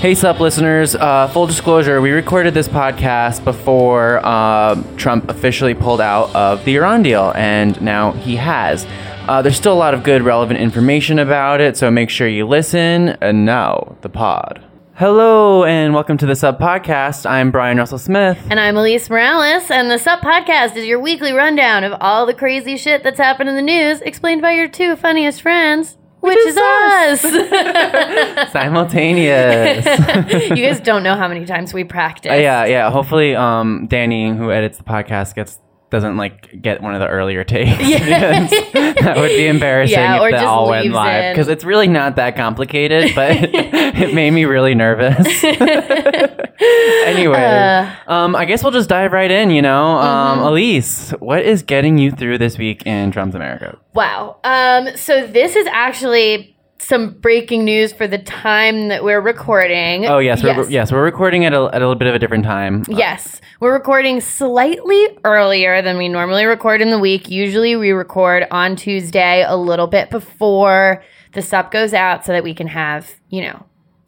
Hey, sup, listeners. Uh, full disclosure, we recorded this podcast before uh, Trump officially pulled out of the Iran deal, and now he has. Uh, there's still a lot of good, relevant information about it, so make sure you listen. And now, the pod. Hello, and welcome to the Sup Podcast. I'm Bryan Russell Smith. And I'm Alise Morales, and the Sup Podcast is your weekly rundown of all the crazy shit that's happened in the news, explained by your two funniest friends, which, is is, us. Simultaneous. you guys don't know how many times we practice. Uh, yeah, yeah. Hopefully, um, Danny, who edits the podcast, gets doesn't like get one of the earlier takes. Yeah. that would be embarrassing Yeah, or if that just all went live because it's really not that complicated, but it made me really nervous. anyway, Uh. um, I guess we'll just dive right in. You know, um, Mm-hmm. Alise, what is getting you through this week in Trump's America? Wow. Um, so this is actually some breaking news for the time that we're recording. Oh yes, we're, yes. we're recording at a, at a little bit of a different time. Yes, we're recording slightly earlier than we normally record in the week. Usually we record on Tuesday a little bit before the sup goes out so that we can have, you know,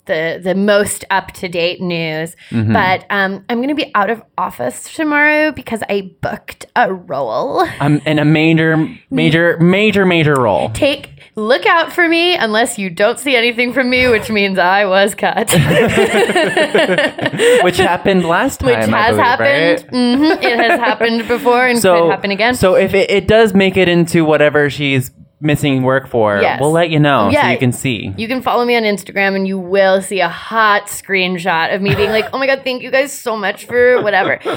the the most up to date news. But um, I'm going to be out of office tomorrow because I booked a role. I'm in a major, major, major, major role. Take look out for me unless you don't see anything from me, which means I was cut. which happened last time. which has believe, happened. right? hmm It has happened before and could happen again. So if it, it does make it into whatever she's missing work for, Yes. we'll let you know so Yeah. you can see. you can follow me on Instagram and you will see a hot screenshot of me being like, oh my God, thank you guys so much for whatever.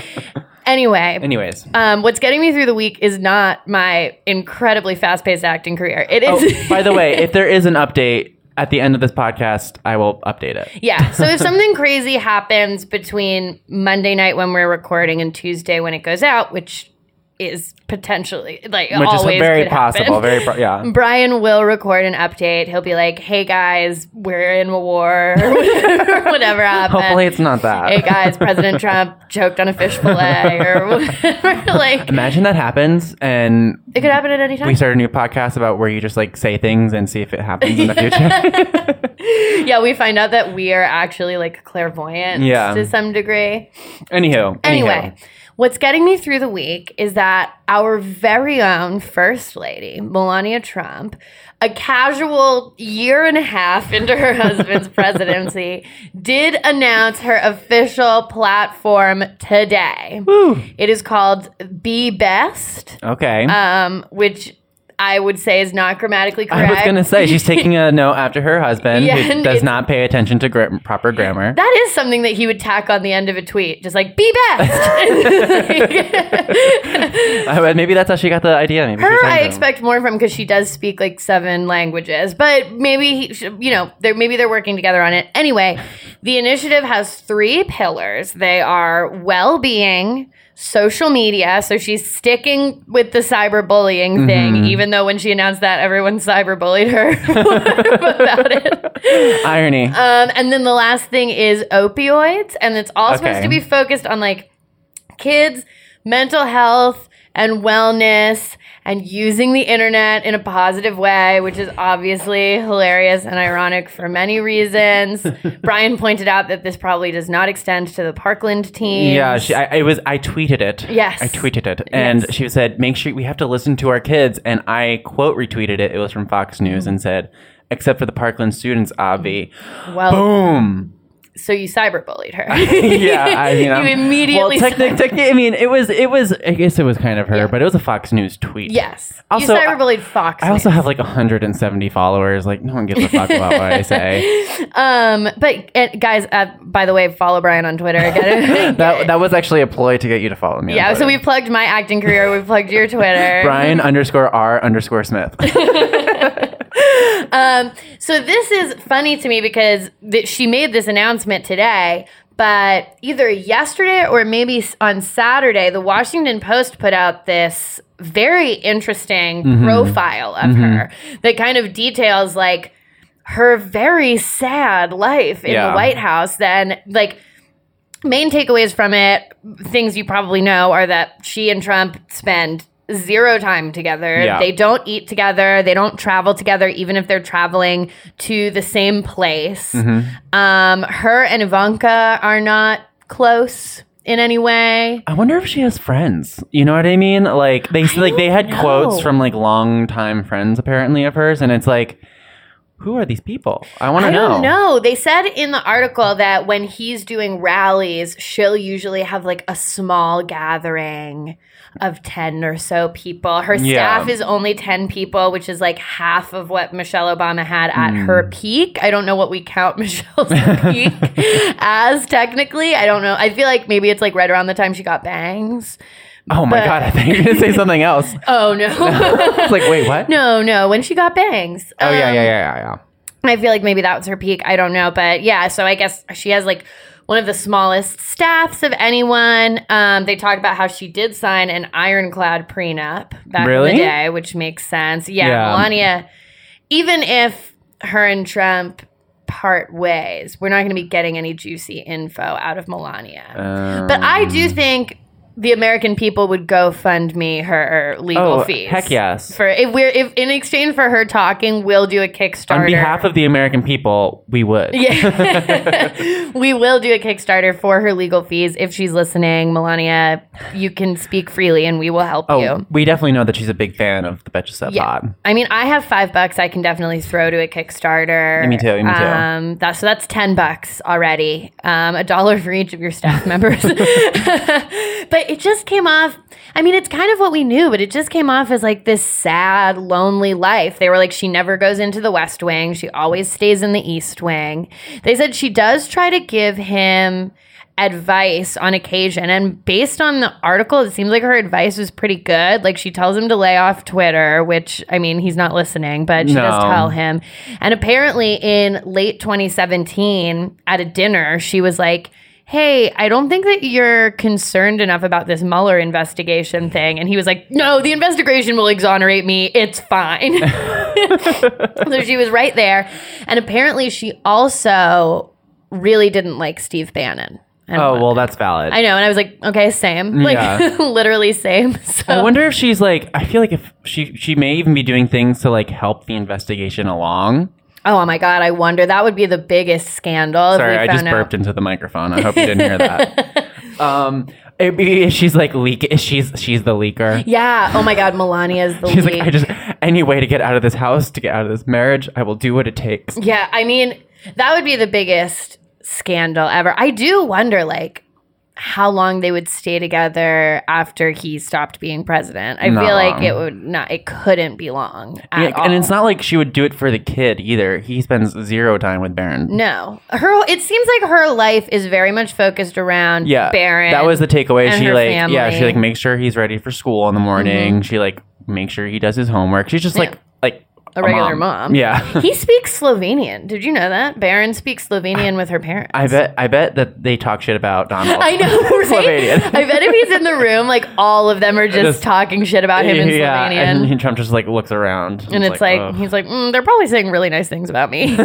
Anyway, Anyways. um, what's getting me through the week is not my incredibly fast paced acting career. It Oh, is. by the way, if there is an update at the end of this podcast, I will update it. Yeah. So if something crazy happens between Monday night when we're recording and Tuesday when it goes out, which is potentially like Which is always very possible. Very, pro- yeah. Bryan will record an update. He'll be like, "Hey guys, we're in a war, or whatever, whatever happened." Hopefully, it's not that. hey guys, President Trump choked on a fish fillet, or whatever. like, Imagine that happens and it could happen at any time. we start a new podcast about where you just like say things and see if it happens in the future. yeah, we find out that we are actually like clairvoyant Yeah. to some degree. anywho, Anyway, anywho. What's getting me through the week is that our very own First Lady, Melania Trump, a casual year and a half into her husband's presidency, did announce her official platform today. It is called Be Best, Okay. um, which I would say is not grammatically correct. I was gonna say she's taking a note after her husband, Yeah, who does not pay attention to gra- proper grammar. That is something that he would tack on the end of a tweet, just like "be best." Uh, maybe that's how she got the idea. Maybe Her, I expect more from because she does speak like seven languages, but maybe he, you know, they're maybe they're working together on it. Anyway, the initiative has three pillars. They are well-being, social media. So she's sticking with the cyberbullying thing, Mm-hmm. even though when she announced that, everyone cyberbullied her about it. irony. Um, and then the last thing is opioids, and it's all supposed to be focused on like kids, mental health, and wellness, and using the internet in a positive way, which is obviously hilarious and ironic for many reasons. Bryan pointed out that this probably does not extend to the Parkland team. Yeah, she, I, I was. I tweeted it. Yes. I tweeted it, and Yes. she said, "Make sure we have to listen to our kids." And I quote retweeted it. It was from Fox News Mm-hmm. and said, "Except for the Parkland students, Avi." well, Boom. So you cyberbullied her. yeah, I, you know. you immediately. Well, techni- techni- I mean, it was. It was. I guess it was kind of her, Yeah. but it was a Fox News tweet. yes, Also, you cyberbullied Fox. I also have like 170 followers. Like, no one gives a fuck about what I say. Um, but uh, guys, uh, by the way, follow Bryan on Twitter. Get it? That that was actually a ploy to get you to follow me. yeah, so we plugged my acting career. We plugged your Twitter. Bryan underscore R underscore Smith. Um, so this is funny to me because th- she made this announcement today, but either yesterday or maybe on Saturday, the Washington Post put out this very interesting profile of her that kind of details like her very sad life in Yeah. the White House. Then, like, main takeaways from it, things you probably know, are that she and Trump spend zero time together. Yeah. They don't eat together. They don't travel together, even if they're traveling to the same place. Mm-hmm. Um, her and Ivanka are not close in any way. I wonder if she has friends. You know what I mean? Like they like they had don't quotes from like longtime friends apparently of hers, and it's like, who are these people? I want to know. don't. They said in the article that when he's doing rallies, she'll usually have like a small gathering of 10 or so people. Her Yeah. staff is only 10 people, which is like half of what Michelle Obama had at Hmm. her peak. I don't know what we count Michelle's peak as technically. I don't know. I feel like maybe it's like right around the time she got bangs. Oh my But- god! I think you're gonna say something else. Oh no. It's like, wait, what? no, no, when she got bangs. Oh yeah, Um, yeah, yeah, yeah, yeah. I feel like maybe that was her peak. I don't know, but yeah. So I guess she has like one of the smallest staffs of anyone. Um, they talked about how she did sign an ironclad prenup back Really? in the day, which makes sense. Yeah, Yeah. Melania. Even if her and Trump part ways, we're not going to be getting any juicy info out of Melania. Um, but I do think the American people would go fund me her legal oh fees. heck yes! For if we're if in exchange for her talking, we'll do a Kickstarter. On behalf of the American people, we would. Yeah. we will do a Kickstarter for her legal fees. If she's listening, Melania, you can speak freely and we will help Oh, you. we definitely know that she's a big fan of the Betches Sup Yeah. Pod. I mean, I have five bucks I can definitely throw to a Kickstarter. Yeah, me too, me too. Um, that's, so that's 10 bucks already. Um, a dollar for each of your staff members. but it just came off. I mean, it's kind of what we knew, but it just came off as like this sad, lonely life. They were like, she never goes into the West Wing. She always stays in the East Wing. They said she does try to give him advice on occasion. And based on the article, it seems like her advice was pretty good. Like she tells him to lay off Twitter, which I mean, he's not listening, but she does tell him. And apparently in late 2017 at a dinner, she was like, Hey, I don't think that you're concerned enough about this Mueller investigation thing. And he was like, No, the investigation will exonerate me. It's fine. so she was right there. And apparently, she also really didn't like Steve Bannon. Oh well, that's valid. I know, and I was like, okay, same, like Yeah. literally same. So I wonder if she's like. I feel like if she she may even be doing things to like help the investigation along. Oh my god, I wonder that would be the biggest scandal. Sorry, I just out- burped into the microphone. I hope you didn't hear that. um, she's like leak. She's she's the leaker. Yeah. Oh my god, Melania's the She's lead. like, I just any way to get out of this house, to get out of this marriage, I will do what it takes. yeah, I mean, that would be the biggest scandal ever. I do wonder, like. How long they would stay together after he stopped being president? I Not feel like long. it would not. It couldn't be long. Yeah, and it's not like she would do it for the kid either. He spends zero time with Barron. No, her. It seems like her life is very much focused around Yeah, Barron. that was the takeaway. She like, yeah, she. Mm-hmm. like makes sure he's ready for school in the morning. She like makes sure he does his homework. She's just like like a regular mom. Yeah. he speaks Slovenian. Did you know that Barron speaks Slovenian with her parents? I bet I bet that they talk shit about Donald. I know, right? Slovenian. I bet if he's in the room, like all of them are just, Just- talking shit about him in yeah, Slovenian. and Trump just like looks around, And it's like, ugh. he's like, mm, they're probably saying really nice things about me.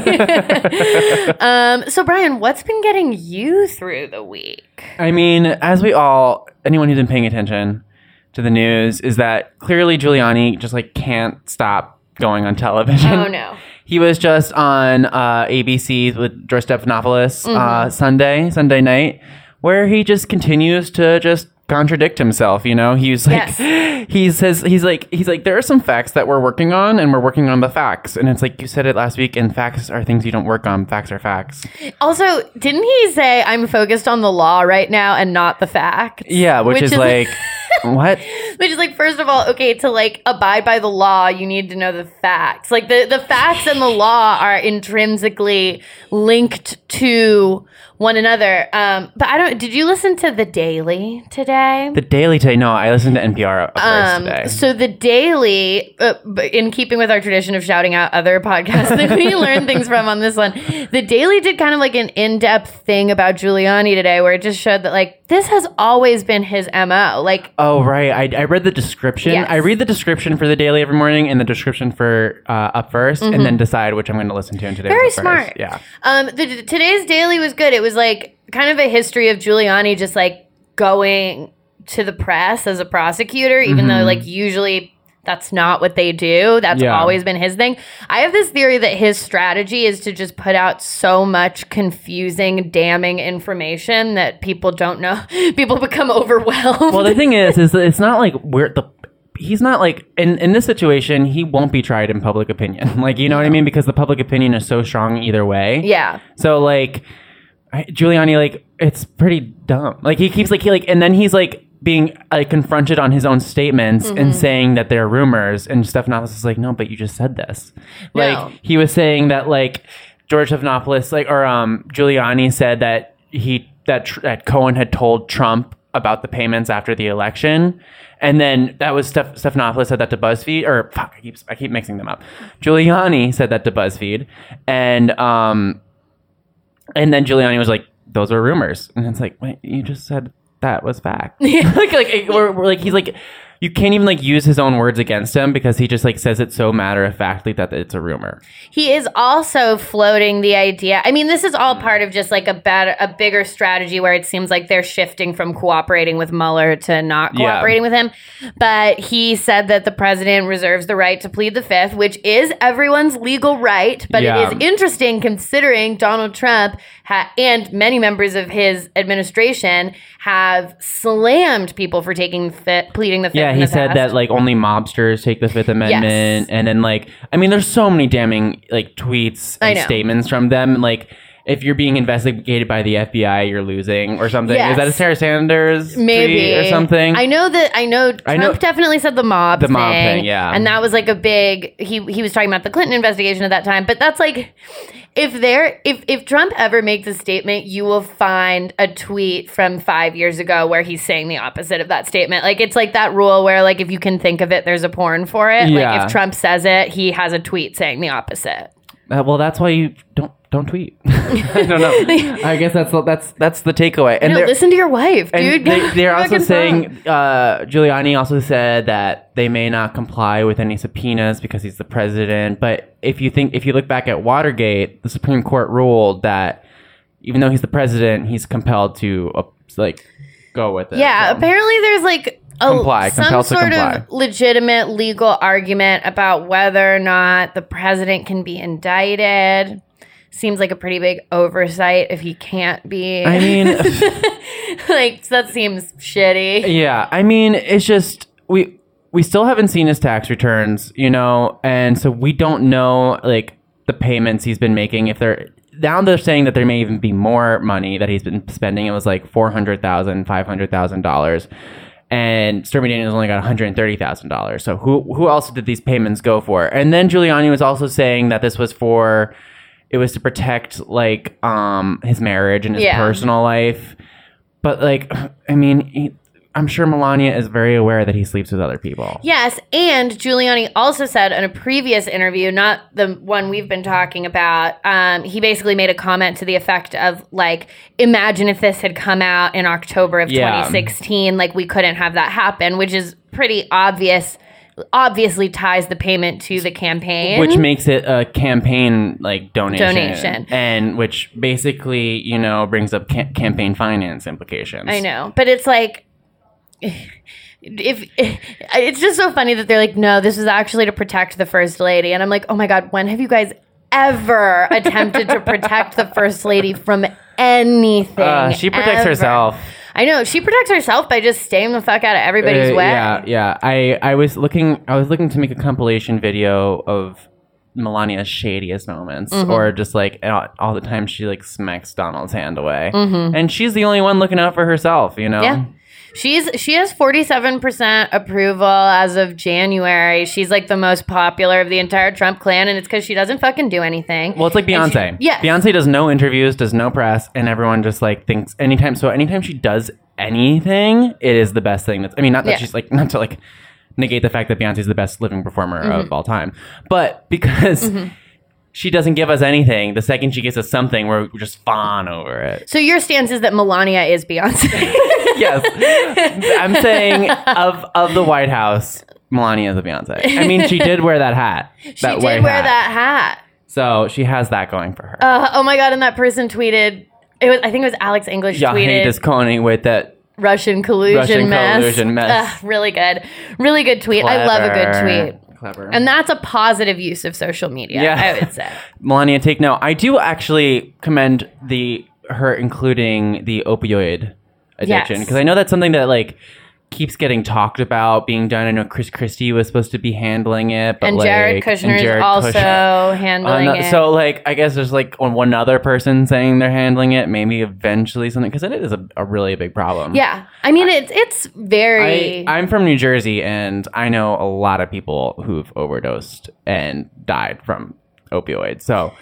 um, so Bryan, what's been getting you through the week? I mean, as we all, anyone who's been paying attention to the news, is that clearly Giuliani just like can't stop going on television. Oh no. He was just on uh, ABC with George Stephanopoulos Mm-hmm. uh, Sunday, Sunday night, where he just continues to just contradict himself. You know, he's like, he says, he's like, he's like, there are some facts that we're working on, and we're working on the facts. And it's like you said it last week, and facts are things you don't work on. Facts are facts. Also, didn't he say I'm focused on the law right now and not the facts? Yeah, which, is, like, what? Which is like, first of all, okay, to like abide by the law, you need to know the facts. Like the, the facts and the law are intrinsically linked to one another. Um, but I don't. Did you listen to the Daily today? The Daily today. No, I listened to NPR first Um, today. so the Daily, uh, in keeping with our tradition of shouting out other podcasts that we learn things from on this one, the Daily did kind of like an in-depth thing about Giuliani today, where it just showed that like this has always been his mo. Like Oh right, I, I read the description. Yes. I read the description for the daily every morning and the description for uh, up 1st and then decide which I'm going to listen to in today's. Mm-hmm. Very smart. Yeah. Um, the, today's daily was good. It was like kind of a history of Giuliani just like going to the press as a prosecutor, even though mm-hmm. like usually that's not what they do. That's Yeah. always been his thing. I have this theory that his strategy is to just put out so much confusing, damning information that people don't know. People become overwhelmed. Well, the thing is, is that it's not like we're the. He's not like in in this situation. He won't be tried in public opinion. Like you know what I mean? Because the public opinion is so strong either way. yeah. So like, I, Giuliani, like it's pretty dumb. Like he keeps like he like, and then he's like being like confronted on his own statements Mm-hmm. and saying that they're rumors. And Stephanopoulos is like, no, but you just said this. Like No. he was saying that like George Stephanopoulos, like or um Giuliani said that he that tr- that Cohen had told Trump about the payments after the election. And then that was Steph- Stephanopoulos said that to BuzzFeed, or fuck, I keep I keep mixing them up. Giuliani said that to BuzzFeed, and um, and then Giuliani was like, "Those are rumors," and it's like, "Wait, you just said that was fact." like, like, we're, we're like, he's like, you can't even like use his own words against him because he just like says it so matter of factly that it's a rumor. He is also floating the idea. I mean, this is all mm. part of just like a better, a bigger strategy where it seems like they're shifting from cooperating with Mueller to not Yeah. cooperating with him. But he said that the president reserves the right to plead the fifth, which is everyone's legal right. But Yeah. it is interesting considering Donald Trump ha- and many members of his administration have slammed people for taking fi- pleading the fifth. Yeah, in he said past. that like only mobsters take the Fifth Amendment, and then like I mean, there's so many damning like tweets and statements from them. Like, if you're being investigated by the FBI, you're losing or something. Is that a Yes. Sarah Sanders maybe or something? I know that I know Trump I know- definitely said the mob The thing, mob thing, yeah. and that was like a big. He he was talking about the Clinton investigation at that time, but that's like if there if if Trump ever makes a statement, you will find a tweet from five years ago where he's saying the opposite of that statement. Like it's like that rule where like if you can think of it, there's a porn for it. Yeah. Like if Trump says it, he has a tweet saying the opposite. Uh, well, that's why you don't don't tweet. I don't know. I guess that's that's that's the takeaway. And No, listen to your wife, and dude. they, they're also saying uh, Giuliani also said that they may not comply with any subpoenas because he's the president. But if you think if you look back at Watergate, the Supreme Court ruled that even though he's the president, he's compelled to uh, like go with it. Yeah, So- apparently there's like a, Comply, some sort comply. of legitimate legal argument about whether or not the president can be indicted. Seems like a pretty big oversight if he can't be. I mean, like that seems shitty. Yeah, I mean, it's just we we still haven't seen his tax returns, you know, and so we don't know like the payments he's been making. If they're now they're saying that there may even be more money that he's been spending. It was like four hundred thousand, five hundred thousand dollars, and Stormy Daniels only got one hundred thirty thousand dollars. So who who else did these payments go for? And then Giuliani was also saying that this was for it was to protect like um his marriage and his Yeah. personal life. But like, I mean, he, I'm sure Melania is very aware that he sleeps with other people. Yes, and Giuliani also said in a previous interview, not the one we've been talking about, um, he basically made a comment to the effect of like, imagine if this had come out in October of Yeah. 2016, like we couldn't have that happen, which is pretty obvious. Obviously ties the payment to the campaign, Which makes it a campaign like donation, Donation. and which basically you know brings up ca- campaign finance implications. I know, but it's like if it's just so funny that they're like, no, this is actually to protect the first lady, and I'm like, oh my god, when have you guys ever attempted to protect the first lady from anything? Uh, she protects ever? herself. I know she protects herself by just staying the fuck out of everybody's Uh, way. Yeah, yeah. I I was looking I was looking to make a compilation video of Melania's shadiest moments, Mm-hmm. or just like all, all the time she like smacks Donald's hand away, Mm-hmm. and she's the only one looking out for herself. You know. Yeah. She's she has 47% approval as of January. She's like the most popular of the entire Trump clan and it's cuz she doesn't fucking do anything. Well, it's like And she- Beyonce. yes. Beyonce does no interviews, does no press, and everyone just like thinks anytime. So anytime she does anything, it is the best thing. That's I mean, not that Yeah. she's like not to like negate the fact that Beyonce is the best living performer Mm-hmm. of all time, but because she doesn't give us anything, the second she gives us something, we're we just fawn over it. So your stance is that Melania is Beyonce. yes, I'm saying of of the White House. Melania is a Beyonce. I mean, she did wear that hat. That she did wear hat. that hat. So she has that going for her. Uh, oh my god! And that person tweeted. It was. I think it was Alex English Jag tweeted. this Coney with that Russian collusion Russian mess. collusion mess. Ugh, really good. Really good tweet. I love a good tweet. Clever. And that's a positive use of social media, Yeah. I would say. Melania, take note. I do actually commend the her including the opioid addiction Yes. because I know that's something that like keeps getting talked about being done. I know Chris Christie was supposed to be handling it, but and like, Jared Kushner is Jared also Kushner- handling Uh, no- it. So like, I guess there's like one other person saying they're handling it. Maybe eventually something because it is a, a really big problem. yeah. I mean, it's it's very. I, I'm from New Jersey, and I know a lot of people who've overdosed and died from opioids. So,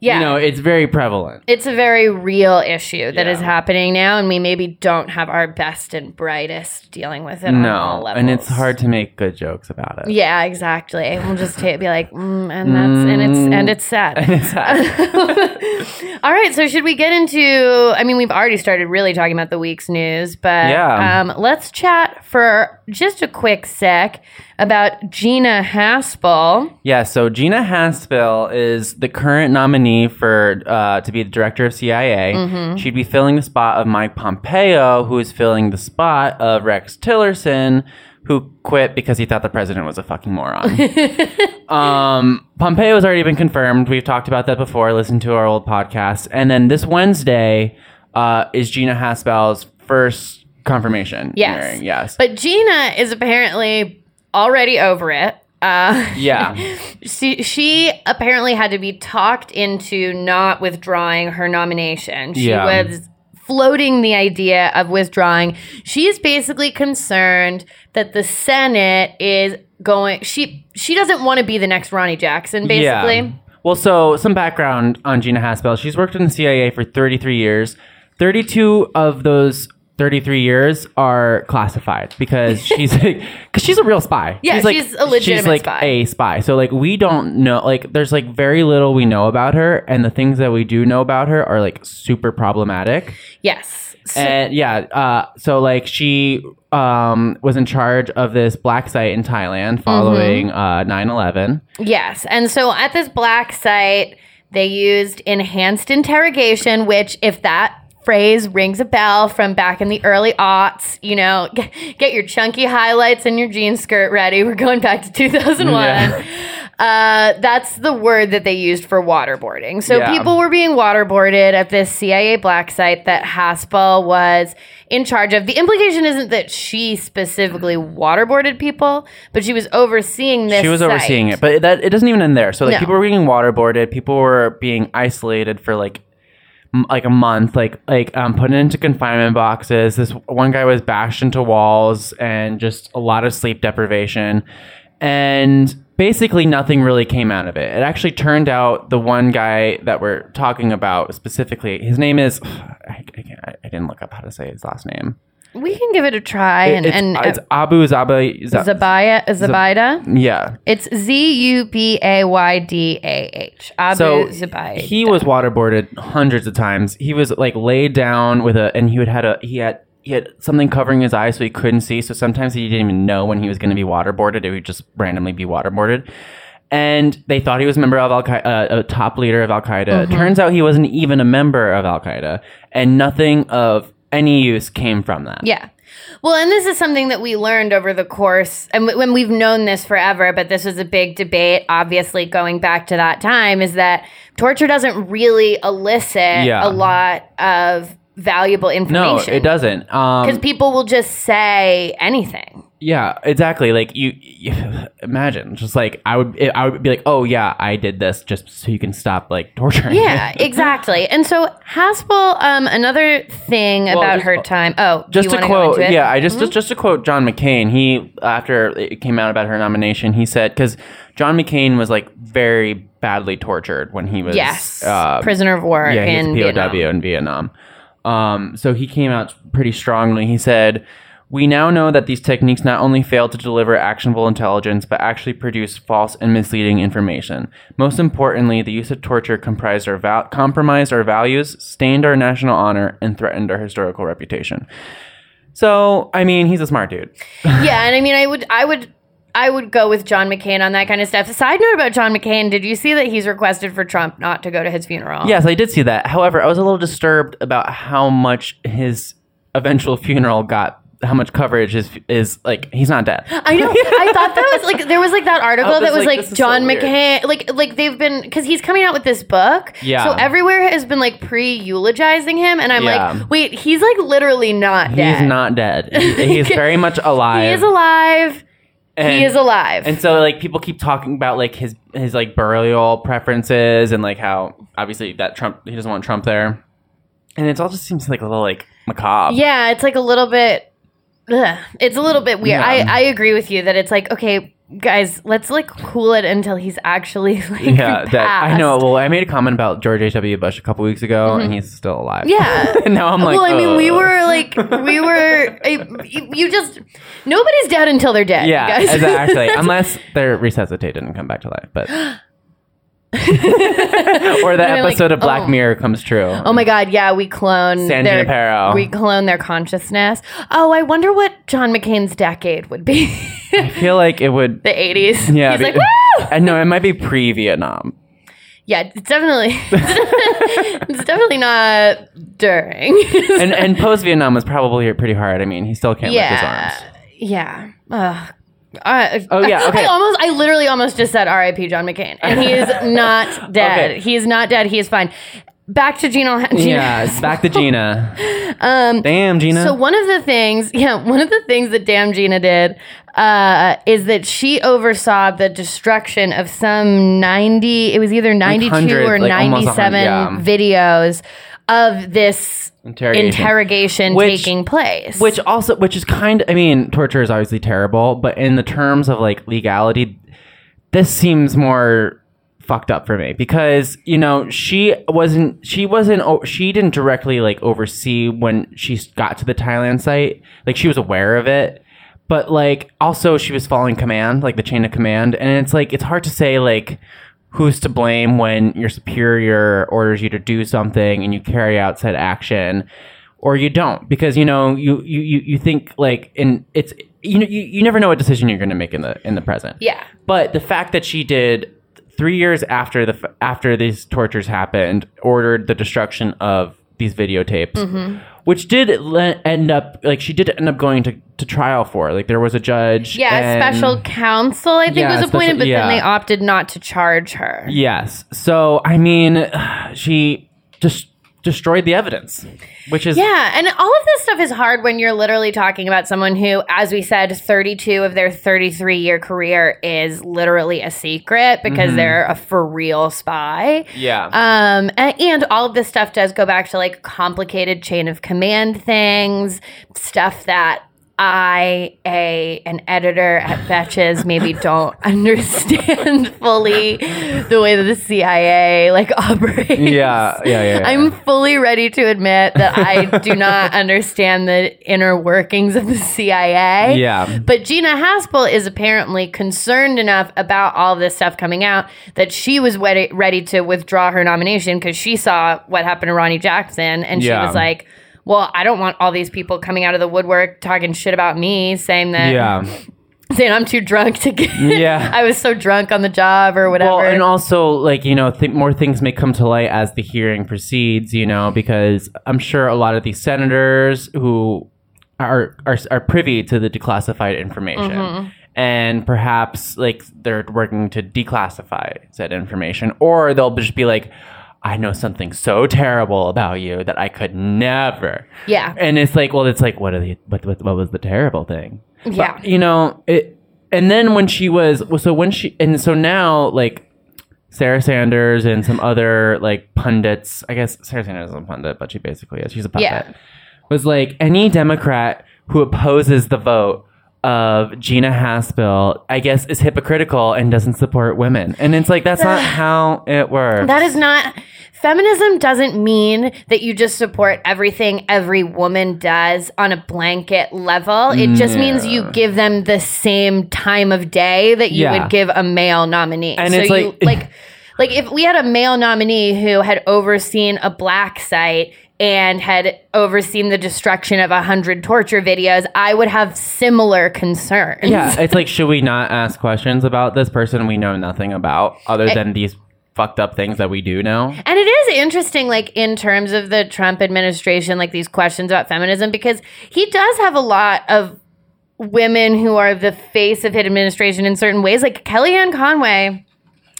yeah. you know, it's very prevalent. it's a very real issue that is Yeah. happening now, and we maybe don't have our best and brightest dealing with it. on all No, levels. and it's hard to make good jokes about it. Yeah, exactly. We'll just ta- be like, mm, and that's and it's and it's sad. It's sad. All right, so should we get into? I mean, we've already started really talking about the week's news, but Yeah. um, let's chat for just a quick sec about Gina Haspel. yeah, so Gina Haspel is the current nominee for uh, to be the director of CIA. Mm-hmm. She'd be filling the spot of Mike Pompeo, who is filling the spot of Rex Tillerson, who quit because he thought the president was a fucking moron. um, Pompeo has already been confirmed. We've talked about that before. Listen to our old podcast. And then this Wednesday uh, is Gina Haspel's first confirmation. Yes. hearing. Yes. But Gina is apparently already over it. Uh, yeah. she, she apparently had to be talked into not withdrawing her nomination. She Yeah. was floating the idea of withdrawing. She's basically concerned that the Senate is going she she doesn't want to be the next Ronny Jackson basically. Yeah. Well, so some background on Gina Haspel. She's worked in the CIA for 33 years. 32 of those 33 years are classified because she's like, because she's a real spy. Yeah, she's, like, she's a legitimate she's like spy. a spy. So like we don't know, like there's like very little we know about her, and the things that we do know about her are like super problematic. Yes. So- And yeah, uh, so like she um, was in charge of this black site in Thailand following Mm-hmm. uh, 9/11. Yes. And so at this black site, they used enhanced interrogation, which, if that phrase rings a bell from back in the early aughts, you know, get, get your chunky highlights and your jean skirt ready. We're going back to 2001. Yeah. Uh, that's the word that they used for waterboarding. So Yeah. people were being waterboarded at this CIA black site that Haspel was in charge of. The implication isn't that she specifically waterboarded people, but she was overseeing this. she was site. overseeing it, but that it doesn't even end there. So like No. people were being waterboarded, people were being isolated for like like a month, like like um, put into confinement boxes. This one guy was bashed into walls and just a lot of sleep deprivation, and basically nothing really came out of it. It actually turned out the one guy that we're talking about specifically, his name is I, I, I didn't look up how to say his last name. We can give it a try and it's, and it's Abu Zaba. Zabaya Zabaida. yeah. It's Z U B A Y D A H. Abu So Zubaydah. he was waterboarded hundreds of times. He was like laid down with a, and he would had a he had he had something covering his eyes so he couldn't see. So sometimes he didn't even know when he was going to be waterboarded. It would just randomly be waterboarded. And they thought he was a member of Al Qaeda, uh, a top leader of Al Qaeda. Turns out he wasn't even a member of Al Qaeda, and nothing of any use came from that. Yeah. Well, and this is something that we learned over the course, and w- when we've known this forever, but this was a big debate, obviously, going back to that time, is that torture doesn't really elicit Yeah. a lot of valuable information. No, it doesn't. Um, Because people will just say anything. Yeah, exactly. Like you, you imagine, just like I would, I would be like, oh yeah, I did this just so you can stop like torturing. me." Yeah, exactly. And so Haspel, um, another thing about just- her time. Oh, Just to quote? Mm-hmm. yeah, I just, just just to quote John McCain. He after it came out about her nomination, he said because John McCain was like very badly tortured when he was yes, uh, prisoner of war yeah, in he's POW Vietnam. in Vietnam. Um, so he came out pretty strongly. He said, "We now know that these techniques not only fail to deliver actionable intelligence, but actually produce false and misleading information. Most importantly, the use of torture comprised our val- compromised our values, stained our national honor, and threatened our historical reputation." So, I mean, he's a smart dude. yeah, and I mean, I would, I would, I would go with John McCain on that kind of stuff. Side note about John McCain: Did you see that he's requested for Trump not to go to his funeral? Yes, I did see that. However, I was a little disturbed about how much his eventual funeral got how much coverage is is like he's not dead. I know. I thought that was like there was like that article oh, was that was like, like, John so. McCain, like like they've been because he's coming out with this book. Yeah. So everywhere has been like pre eulogizing him, and I'm Yeah. like, wait, he's like literally not dead. He's not dead. He- He's very much alive. He is alive. he And- is alive. And so like people keep talking about like his his like burial preferences and like how obviously that Trump he doesn't want Trump there. And it all just seems like a little like macabre. yeah, it's like a little bit. Ugh, it's a little bit weird. Yeah. I I agree with you that it's like okay. Guys, let's like cool it until he's actually like Yeah, that I know. Well, I made a comment about George H.W. Bush a couple weeks ago, and he's still alive. Mm-hmm. Yeah. and now I'm like, well, I mean, we were like, we were. I- you just nobody's dead until they're dead. Yeah, guys. exactly. Unless they're resuscitated and come back to life, but or the They're like, episode of Black oh. Mirror comes true. Oh my God! Yeah, we clone San their Junipero. we clone their consciousness. Oh, I wonder what John McCain's decade would be. I feel like it would. the eighties. Yeah, he's be- like, woo! I know it might be pre-Vietnam. Yeah, it's definitely, it's definitely not during. and and post Vietnam was probably pretty hard. I mean, he still can't lift his yeah, arms. yeah. Ugh. Uh, Oh, yeah, okay. I almost, I literally almost just said R.I.P. John McCain, and he is not dead. Okay. He is not dead. He is fine. Back to Gina. Gina Yeah, back to Gina. Um, Damn, Gina. So one of the things, yeah, one of the things that Damn Gina did uh, is that she oversaw the destruction of some ninety. It was either ninety two or like almost a yeah. videos of this Interrogation. interrogation Which- taking place. which also, which is kind. I mean, torture is obviously terrible, but in the terms of like legality, this seems more fucked up for me because you know she wasn't she wasn't she didn't directly like oversee when she got to the Thailand site like she was aware of it but like also she was following command like the chain of command and it's like it's hard to say like who's to blame when your superior orders you to do something and you carry out said action or you don't? Because you know you you you, think like in it's you know you, you never know what decision you're going to make in the in the present. Yeah, but the fact that she did three years after the after these tortures happened, ordered the destruction of these videotapes, Mm-hmm. Which did le- end up like she did end up going to, to trial for. Like there was a judge. yeah. and- special counsel, I think, Yeah, was appointed, special- but yeah. then they opted not to charge her. Yes. So I mean, she just destroyed the evidence, which is Yeah, and all of this stuff is hard when you're literally talking about someone who, as we said, 32 of their 33 year career is literally a secret because Mm-hmm. they're a for real spy. yeah. Um, and, and all of this stuff does go back to like complicated chain of command things, stuff that I, a an editor at Betches, maybe don't understand fully the way that the CIA like operates. yeah, yeah, yeah, yeah. I'm fully ready to admit that I do not understand the inner workings of the CIA. Yeah. But Gina Haspel is apparently concerned enough about all this stuff coming out that she was ready, ready to withdraw her nomination because she saw what happened to Ronny Jackson and she Yeah. was like, well, I don't want all these people coming out of the woodwork talking shit about me, saying that, yeah. saying I'm too drunk to get, Yeah. I was so drunk on the job or whatever. Well, and also like you know, th- more things may come to light as the hearing proceeds. You know, because I'm sure a lot of these senators who are are, are privy to the declassified information. Mm-hmm. And perhaps like they're working to declassify said information, or they'll just be like, "I know something so terrible about you that I could never." yeah. And it's like, well, it's like, what are the what what, what was the terrible thing? But, Yeah. you know it. And then when she was well, so when she and so now like Sarah Sanders and some other like pundits, I guess Sarah Sanders is a pundit, but she basically is. She's a puppet. Yeah. Was like any Democrat who opposes the vote of Gina Haspel, I guess, is hypocritical and doesn't support women. And it's like that's not how it works. That is not. Feminism doesn't mean that you just support everything every woman does on a blanket level. It just means you give them the same time of day that you Yeah. would give a male nominee. And so it's you like- like like if we had a male nominee who had overseen a black site and had overseen the destruction of a hundred torture videos, I would have similar concerns. yeah, it's like, should we not ask questions about this person we know nothing about other eh. than these fucked up things that we do know? And it is interesting, like in terms of the Trump administration, like these questions about feminism, because he does have a lot of women who are the face of his administration in certain ways. Like Kellyanne Conway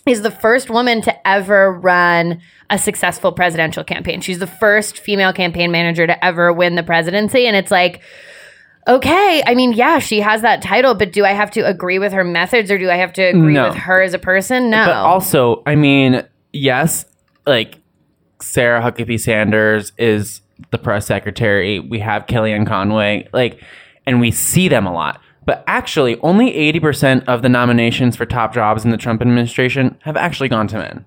is the first woman to ever run a successful presidential campaign. She's the first female campaign manager to ever win the presidency. And it's like, okay, I mean, yeah, she has that title, but do I have to agree with her methods or do I have to agree No. with her as a person? No. But also, I mean, yes, like Sarah Huckabee Sanders is the press secretary. We have Kellyanne Conway, like, and we see them a lot. But actually, only 80% of the nominations for top jobs in the Trump administration have actually gone to men.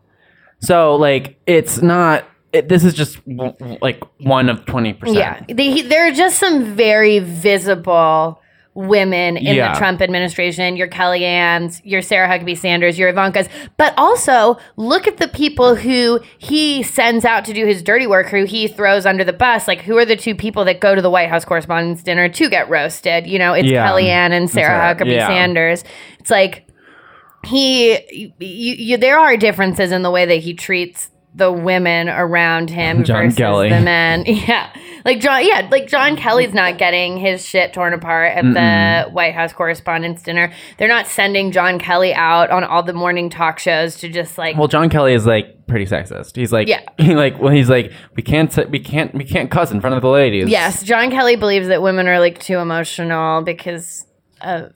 So, like, it's not, it, this is just like one of 20%. Yeah, they, there are just some very visible women in Yeah. the Trump administration. Your Kellyanne's, your Sarah Huckabee Sanders, your Ivanka's, but also look at the people who he sends out to do his dirty work, who he throws under the bus. Like, who are the two people that go to the White House Correspondents' Dinner to get roasted? You know, it's Yeah. Kellyanne and Sarah Sarah, Huckabee yeah. Sanders. It's like he, you, you, there are differences in the way that he treats the women around him John versus Kelly. the men. Yeah, like John. Yeah, like John mm. Kelly's not getting his shit torn apart at the White House Correspondents' Dinner. They're not sending John Kelly out on all the morning talk shows to just like. Well, John Kelly is like pretty sexist. He's like, Yeah. he like, well, he's like, we can't, we can't, we can't cuss in front of the ladies. yes, John Kelly believes that women are like too emotional because of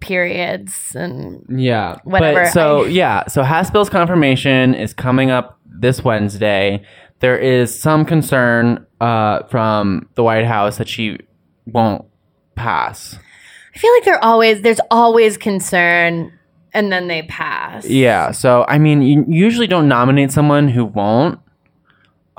periods and Yeah. Whatever. But so yeah, so Haspel's confirmation is coming up this Wednesday. There is some concern uh, from the White House that she won't pass. I feel like they're always there's always concern and then they pass. Yeah. So I mean, you usually don't nominate someone who won't.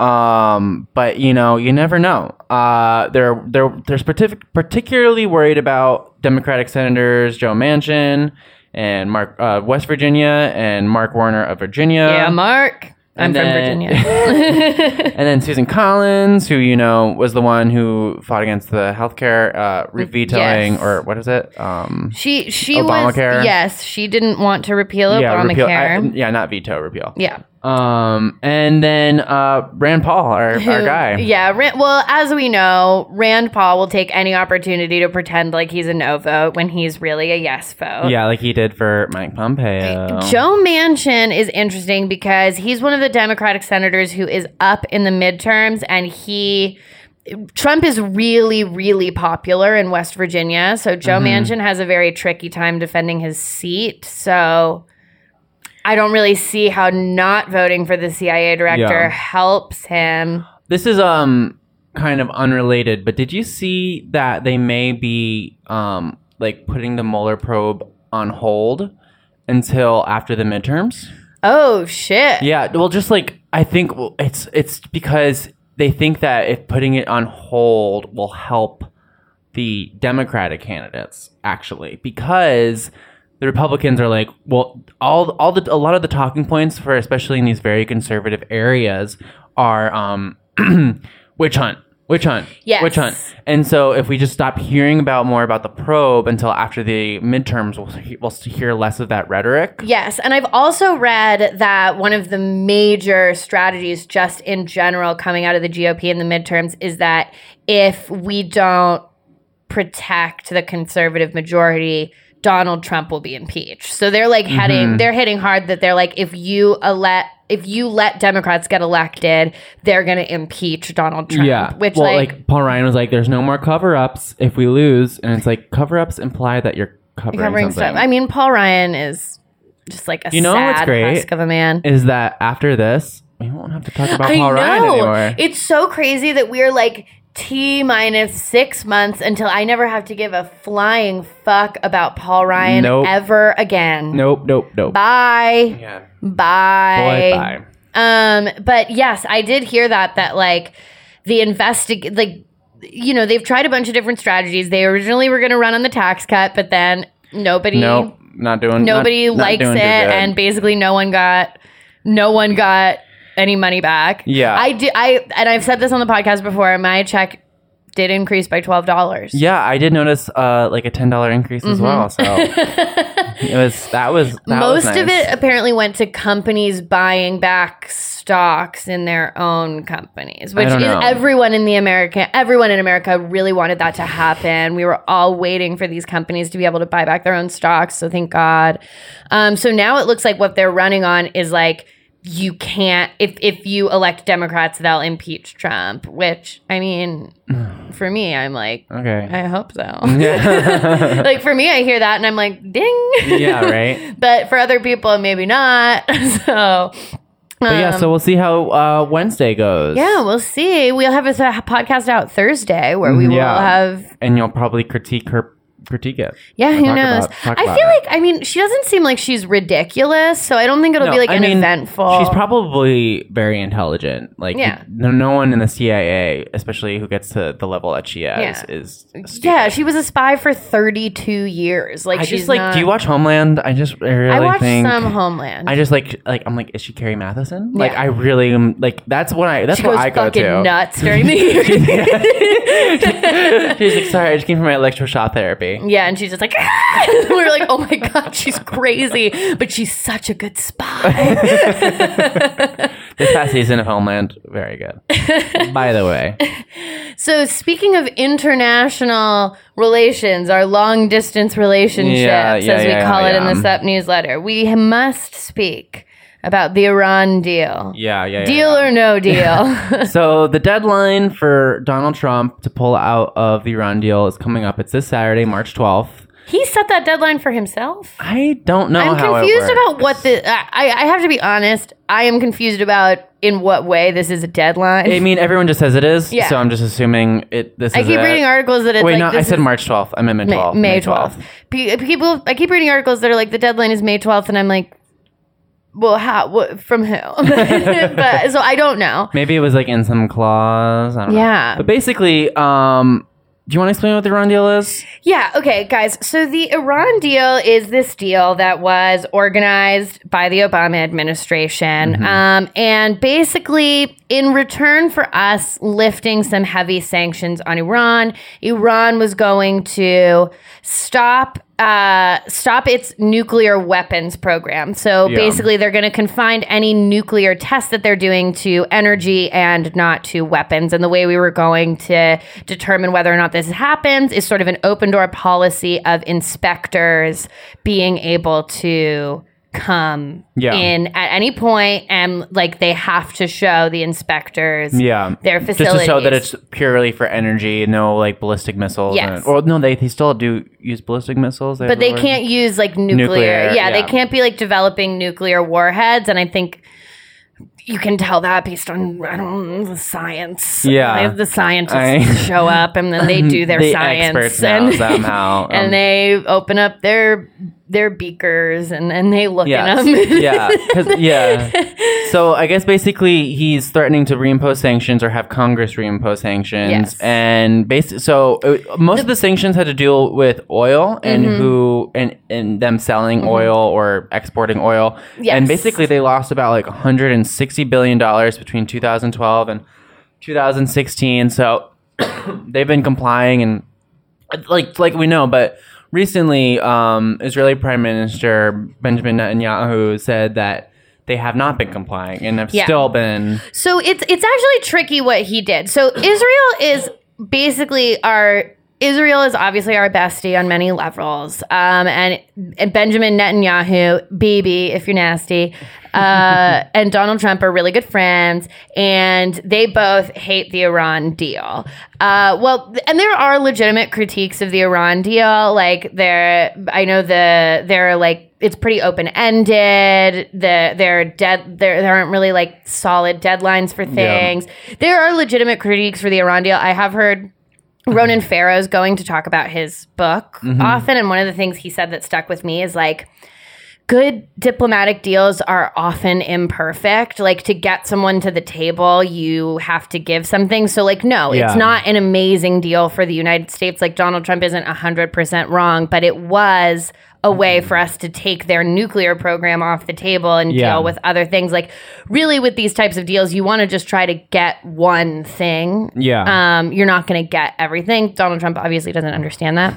Um, but you know, you never know. Uh, they're they're they're partic- particularly worried about Democratic senators Joe Manchin and Mark uh, West Virginia and Mark Warner of Virginia. Yeah, Mark. I'm And from Virginia. and then Susan Collins, who you know was the one who fought against the healthcare uh, vetoing Yes. or what is it? Um, She she Obamacare? was yes, she didn't want to repeal yeah, repeal. Obamacare. I- yeah, not veto, repeal. yeah. Um, and then uh, Rand Paul, our, our guy. Yeah, Rand, well, as we know, Rand Paul will take any opportunity to pretend like he's a no vote when he's really a yes vote. Yeah, like he did for Mike Pompeo. Joe Manchin is interesting because he's one of the Democratic senators who is up in the midterms and he Trump is really really popular in West Virginia. So Joe Manchin has a very tricky time defending his seat. So I don't really see how not voting for the CIA director Yeah. helps him. This is um kind of unrelated, but did you see that they may be um like putting the Mueller probe on hold until after the midterms? Oh shit. Yeah, well, just like I think well, it's it's because they think that if putting it on hold will help the Democratic candidates actually because the Republicans are like, well, all all the a lot of the talking points for especially in these very conservative areas are um witch hunt. Witch hunt. Yes. Witch hunt. And so if we just stop hearing about more about the probe until after the midterms, we'll, we'll hear less of that rhetoric. Yes, and I've also read that one of the major strategies, just in general, coming out of the GOP in the midterms, is that if we don't protect the conservative majority, Donald Trump will be impeached. So they're like mm-hmm. heading, they're hitting hard that they're like, if you let if you let Democrats get elected, they're going to impeach Donald Trump. Yeah. which well, like, like, Paul Ryan was like, "There's no more cover-ups if we lose," and it's like cover-ups imply that you're covering, covering something. stuff. I mean, Paul Ryan is just like a You know what's sad great? husk of a man. Is that after this, we won't have to talk about I Paul Ryan anymore? It's so crazy that we're like T minus six months until I never have to give a flying fuck about Paul Ryan Nope. ever again. nope, nope, nope. Bye. Yeah. Bye. Boy, bye. Um, but yes, I did hear that that like the investig like you know, they've tried a bunch of different strategies. They originally were gonna run on the tax cut, but then nobody Nope, not doing. nobody not- not likes it doing too good. and basically no one got no one got any money back Yeah. i do i and i've said this on the podcast before my check did increase by twelve dollars. Yeah, I did notice uh, like a ten dollar increase as well. So it was that was that was Most of it apparently went to companies buying back stocks in their own companies, which is everyone in the American everyone in America really wanted that to happen. We were all waiting for these companies to be able to buy back their own stocks, so thank God. Um, so now it looks like what they're running on is like you can't if if you elect Democrats, they'll impeach Trump. Which I mean, for me, I'm like, Okay. I hope so. like for me, I hear that and I'm like, ding. yeah, right. but for other people, maybe not. so, But yeah, so we'll see how uh, Wednesday goes. Um, yeah, we'll see. We'll have a podcast out Thursday where we will have. and you'll probably critique her critique it. Yeah, who knows? about- I feel it. like I mean she doesn't seem like she's ridiculous, so I don't think it'll No, be like I an mean, eventful. She's probably very intelligent. Like, Yeah. no, no one in the CIA, especially who gets to the level that she is, Yeah. is. stupid. yeah, she was a spy for thirty-two years. Like I she's just like. not- Do you watch Homeland? I just I really I watched think. some Homeland. I just like like I'm like is she Carrie Mathison? Like Yeah. I really am like that's what I that's she what I go to. nuts during the year. She's like sorry I just came from my electroshock therapy. Yeah, and she's just like, ah! we were like, oh my god, she's crazy, but she's such a good spy. This past season of Homeland very good. By the way, so speaking of international relations, our long distance relationships, Yeah, yeah, as we yeah, call it in the Sup newsletter, we must speak about the Iran deal. yeah, yeah, yeah. Deal yeah. or no deal? So the deadline for Donald Trump to pull out of the Iran deal is coming up. It's this Saturday, March 12th. he set that deadline for himself. I don't know I'm confused about what the. I, I have to be honest. I am confused about in what way this is a deadline. I mean, everyone just says it is, Yeah. so I'm just assuming it. This I is keep it. reading articles that it's Wait, like no, I said March 12th. I meant May May, 12th. May 12th. Pe- People, I keep reading articles that are like the deadline is May 12th, and I'm like, well, how? What, from who? but so I don't know. Maybe it was like in some clause. I don't Yeah. know. But basically, um, do you want to explain what the Iran deal is? Yeah, okay, guys. So the Iran deal is this deal that was organized by the Obama administration. Um, and basically, in return for us lifting some heavy sanctions on Iran, Iran was going to stop. Uh, stop its nuclear weapons program. So Yeah. basically, they're going to confine any nuclear tests that they're doing to energy and not to weapons. And the way we were going to determine whether or not this happens is sort of an open door policy of inspectors being able to come Yeah. in at any point and like they have to show the inspectors Yeah, their facilities just to show that it's purely for energy, no like ballistic missiles. Yes. and- or no, they they still do use ballistic missiles, but they can't use like nuclear. Nuclear, yeah, they can't be like developing nuclear warheads. And I think you can tell that based on I don't know the science. Yeah. The scientists I- show up and then they do their The science and somehow, um, and they open up their their beakers and and they look Yes. in them. yeah, yeah. So I guess basically he's threatening to reimpose sanctions or have Congress reimpose sanctions, Yes. and basically, so uh, most of the sanctions had to deal with oil and Mm-hmm. who and and them selling oil or exporting oil, Yes. and basically they lost about like 160 billion dollars between 2012 and 2016. So they've been complying and like like we know, but recently, um, Israeli Prime Minister Benjamin Netanyahu said that they have not been complying and have Yeah. still been. So it's it's actually tricky what he did. So Israel is basically our Israel is obviously our bestie on many levels. Um, and, and Benjamin Netanyahu, baby, if you're nasty, uh, and Donald Trump are really good friends, and they both hate the Iran deal. Uh, well, and there are legitimate critiques of the Iran deal. Like there, I know the they're like it's pretty open ended. The they're dead. There there aren't really like solid deadlines for things. There are legitimate critiques for the Iran deal. I have heard. Ronan Farrow's going to talk about his book mm-hmm. often, and one of the things he said that stuck with me is like good diplomatic deals are often imperfect. Like to get someone to the table, you have to give something. So, like, no, Yeah. it's not an amazing deal for the United States. Like, Donald Trump isn't 100% wrong, but it was a way for us to take their nuclear program off the table and Yeah. deal with other things. Like, really, with these types of deals, you want to just try to get one thing. Yeah. Um, you're not going to get everything. Donald Trump obviously doesn't understand that.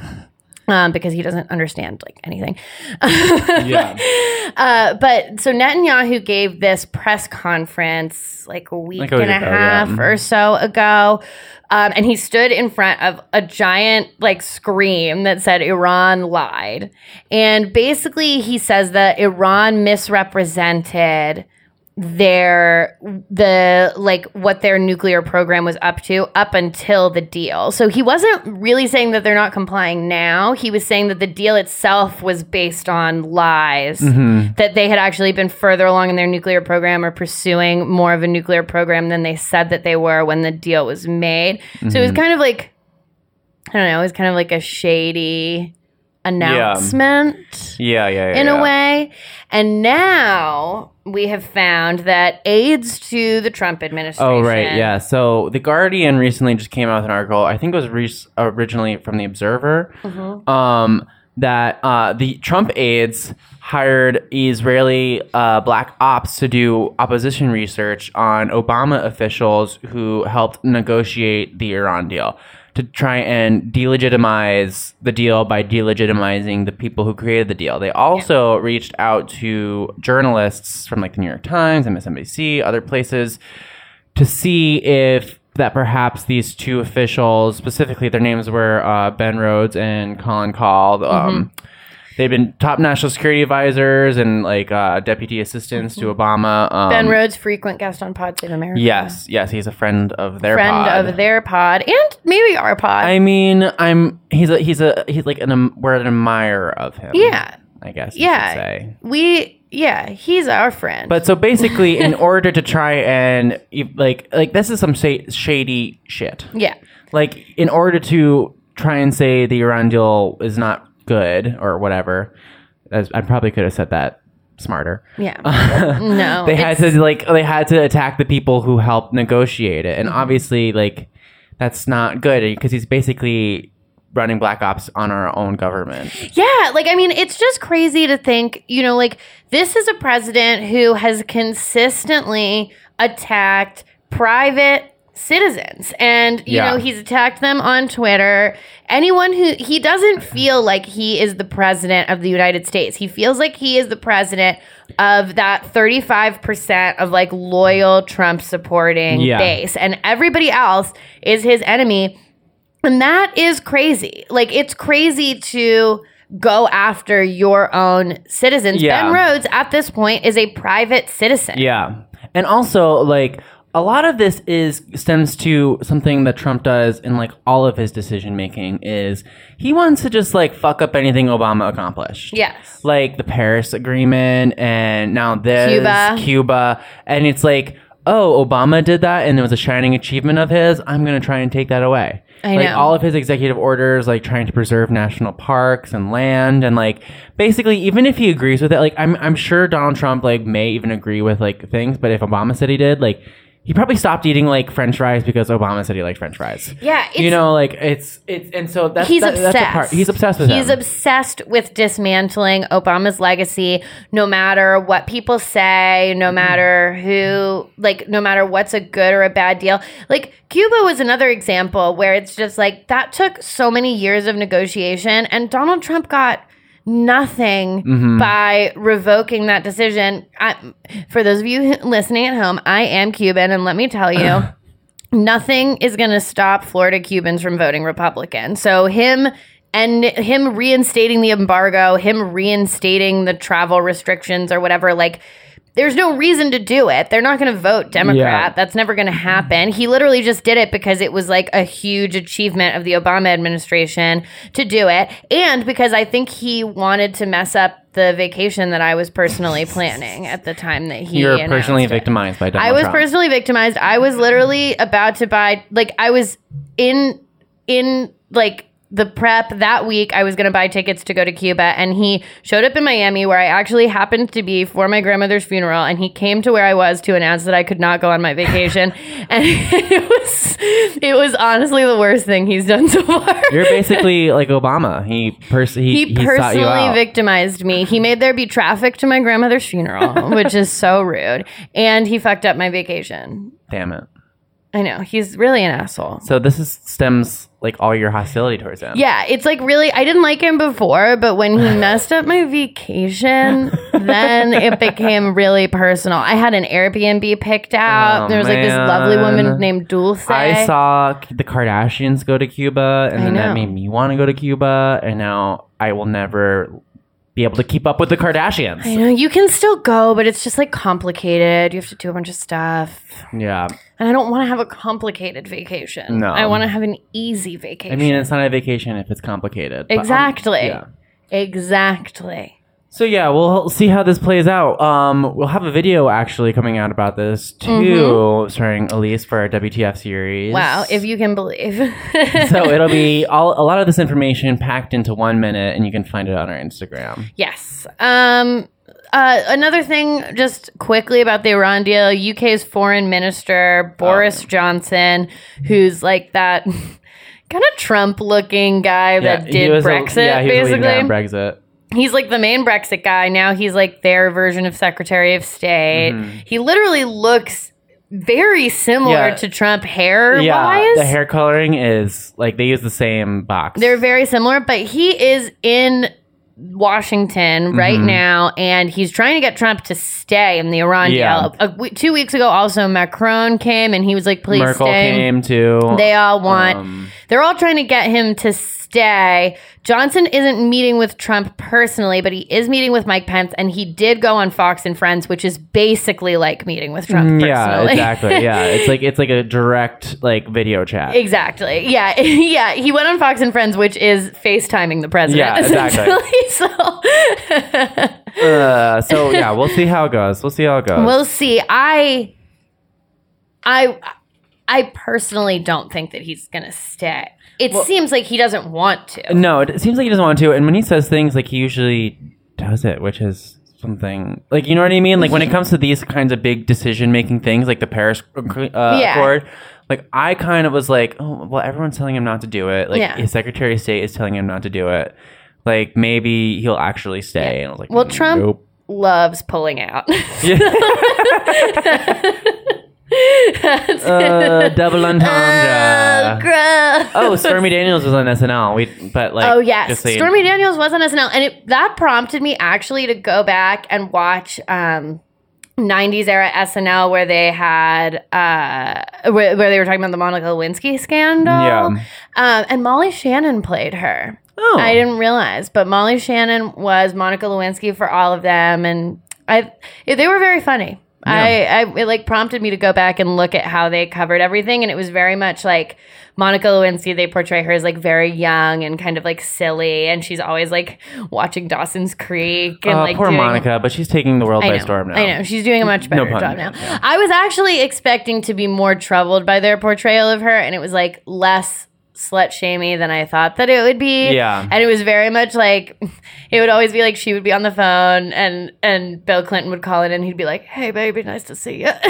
Um, because he doesn't understand like anything. yeah. Uh, but so Netanyahu gave this press conference like a week Like a and week a ago, half yeah. or so ago. Um, and he stood in front of a giant like screen that said Iran lied. And basically he says that Iran misrepresented their the like what their nuclear program was up to up until the deal. So he wasn't really saying that they're not complying now. He was saying that the deal itself was based on lies mm-hmm. that they had actually been further along in their nuclear program or pursuing more of a nuclear program than they said that they were when the deal was made. So it was mm-hmm. kind of like I don't know, it was kind of like a shady announcement Yeah, yeah, yeah. in yeah. a way. And now we have found that aides to the Trump administration. Oh right, yeah. So the Guardian recently just came out with an article. I think it was re- originally from the Observer. Mm-hmm. Um, that uh, the Trump aides hired Israeli uh, black ops to do opposition research on Obama officials who helped negotiate the Iran deal to try and delegitimize the deal by delegitimizing the people who created the deal. They also reached out to journalists from like the New York Times, MSNBC, other places to see if that perhaps these two officials, specifically their names were uh, Ben Rhodes and Colin Kahl, um, they've been top national security advisors and like uh, deputy assistants to Obama. Um, Ben Rhodes, frequent guest on Pod Save America. Yes, yes, he's a friend of their Friend pod. of their pod and maybe our pod. I mean, I'm he's a he's a he's like an um, we're an admirer of him. yeah. I guess. Yeah. Say. We, yeah, he's our friend. But so basically, in order to try and like like this is some say, shady shit. yeah. Like in order to try and say the Iran deal is not good or whatever, as I probably could have said that smarter. Yeah. no. They had to like they had to attack the people who helped negotiate it, and Mm-hmm. obviously like that's not good because he's basically running black ops on our own government. Yeah, like I mean, it's just crazy to think, you know, like this is a president who has consistently attacked private citizens and you Yeah. know he's attacked them on Twitter anyone who he doesn't feel like he is the president of the United States he feels like he is the president of that 35% of like loyal Trump supporting Yeah. base and everybody else is his enemy and that is crazy. Like it's crazy to go after your own citizens. Yeah. Ben Rhodes at this point is a private citizen. Yeah. And also like a lot of this is stems to something that Trump does in like all of his decision making is he wants to just like fuck up anything Obama accomplished. Yes. Like the Paris Agreement and now this Cuba. Cuba and it's like oh Obama did that and it was a shining achievement of his I'm going to try and take that away. I like know. all of his executive orders like trying to preserve national parks and land and like basically even if he agrees with it like I'm I'm sure Donald Trump like may even agree with like things but if Obama said he did like he probably stopped eating like french fries because Obama said he liked french fries. Yeah, you know like it's it's and so that's He's that- obsessed. that's part. He's obsessed with He's obsessed with dismantling Obama's legacy, no matter what people say, Mm-hmm. no matter who, like, no matter what's a good or a bad deal. Like, Cuba was another example where it's just like that took so many years of negotiation, and Donald Trump got nothing Mm-hmm. by revoking that decision. I, for those of you listening at home, I am Cuban, and let me tell you. nothing is going to stop Florida Cubans from voting Republican. So him and him reinstating the embargo, him reinstating the travel restrictions or whatever, like there's no reason to do it. They're not going to vote Democrat. Yeah. That's never going to happen. He literally just did it because it was like a huge achievement of the Obama administration to do it. And because I think he wanted to mess up the vacation that I was personally planning at the time that he You're personally it. victimized by Donald I was Trump. personally victimized. I was literally about to buy like I was in in like the prep that week. I was going to buy tickets to go to Cuba, and he showed up in Miami, where I actually happened to be for my grandmother's funeral. And he came to where I was to announce that I could not go on my vacation, and it was it was honestly the worst thing he's done so far. You're basically like Obama. He pers- he, he he personally victimized me. He made there be traffic to my grandmother's funeral, which is so rude, and he fucked up my vacation. Damn it. I know he's really an asshole. So this is stems like all your hostility towards him. Yeah, it's like really. I didn't like him before, but when he messed up my vacation, then it became really personal. I had an Airbnb picked out. Oh, there was like this lovely woman named Dulce. I saw the Kardashians go to Cuba, and I then that made me want to go to Cuba, and now I will never be able to keep up with the Kardashians. I know you can still go, but it's just like complicated. You have to do a bunch of stuff. Yeah, And I don't want to have a complicated vacation. No. I want to have an easy vacation. I mean it's not a vacation if it's complicated. but, um, exactly. yeah. Exactly. So yeah, we'll see how this plays out. Um, we'll have a video actually coming out about this too, Mm-hmm. starring Alise for our WTF series. Wow, if you can believe. so it'll be all a lot of this information packed into one minute, and you can find it on our Instagram. yes. Um uh, another thing, just quickly about the Iran deal, UK's foreign minister, Boris Johnson, who's like that kind of Trump looking guy that did Brexit, yeah, he was leading basically. Brexit. He's like the main Brexit guy. Now he's like their version of Secretary of State. He literally looks very similar Mm-hmm. Yeah. to Trump hair Yeah, wise. the hair coloring is like they use the same box. They're very similar, but he is in Washington right Mm-hmm. now, and he's trying to get Trump to stay in the Iran Yeah. deal. A w- two weeks ago, also Macron came and he was like, "Please Merkel stay." came too. They all want. Um, they're all trying to get him to stay. Johnson isn't meeting with Trump personally, but he is meeting with Mike Pence, and he did go on Fox and Friends, which is basically like meeting with Trump personally. yeah, exactly. Yeah, it's like it's like a direct like video chat. Exactly. Yeah. yeah. He went on Fox and Friends, which is FaceTiming the president. Yeah, exactly. So Uh, so yeah, we'll see how it goes. We'll see how it goes. we'll see. I, I, I personally don't think that he's gonna stay. It seems like he doesn't want to. no, it seems like he doesn't want to. And when he says things, like he usually does it, which is something like you know what I mean. Like when it comes to these kinds of big decision making things, like the Paris uh, Yeah. Accord. Like I kind of was like, oh well, everyone's telling him not to do it. Like Yeah. his Secretary of State is telling him not to do it. Like maybe he'll actually stay. And I was like, Well, Trump loves pulling out. uh, double entendre. Gross. oh, Stormy Daniels was on SNL. We, but like, Oh yes, so you- Stormy Daniels was on SNL, and it, that prompted me actually to go back and watch um, '90s era SNL where they had uh, where, where they were talking about the Monica Lewinsky scandal. Yeah. um, and Molly Shannon played her. Oh. I didn't realize, but Molly Shannon was Monica Lewinsky for all of them, and I they were very funny. I, I it like prompted me to go back and look at how they covered everything, and it was very much like Monica Lewinsky. They portray her as like very young and kind of like silly, and she's always like watching Dawson's Creek and Uh, like poor doing, Monica, but she's taking the world I by storm now. I know she's doing a much better pun job now. yeah. I was actually expecting to be more troubled by their portrayal of her, and it was like less slut shamey than I thought that it would be. Yeah. and it was very much like it would always be like she would be on the phone, and and Bill Clinton would call in, and he'd be like, "Hey, baby, nice to see you,"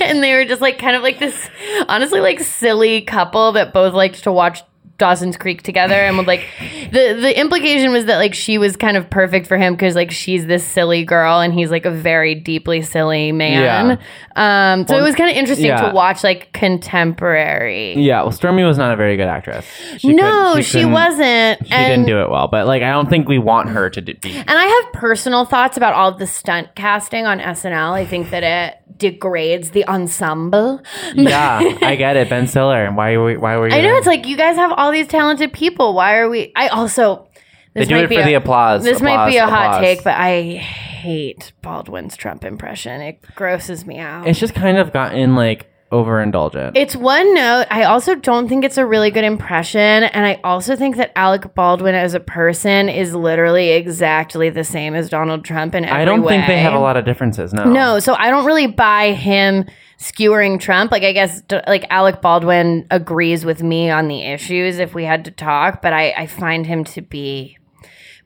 and they were just like kind of like this, honestly, like silly couple that both liked to watch. Dawson's Creek together and would like the the implication was that like she was kind of perfect for him because like she's this silly girl and he's like a very deeply silly man. Yeah. Um, so it was kind of interesting yeah. to watch like contemporary. Yeah, well, Stormy was not a very good actress. She no, she, couldn't- wasn't. She and, didn't do it well, but like I don't think we want her to do, be. and I have personal thoughts about all the stunt casting on SNL. I think that it degrades the ensemble. Yeah, I get it, Ben Stiller. Why were why were you? I know there? it's like you guys have all these talented people. Why are we? I also this They do might it be for a, the applause. This might be a Applause, hot take, but I hate Baldwin's Trump impression. It grosses me out. It's just kind of gotten like overindulgent. It's one note. I also don't think it's a really good impression. And I also think that Alec Baldwin as a person is literally exactly the same as Donald Trump in every I don't think they have a lot of differences. No. No, so I don't really buy him skewering Trump. Like I guess like Alec Baldwin agrees with me on the issues if we had to talk, but I, I find him to be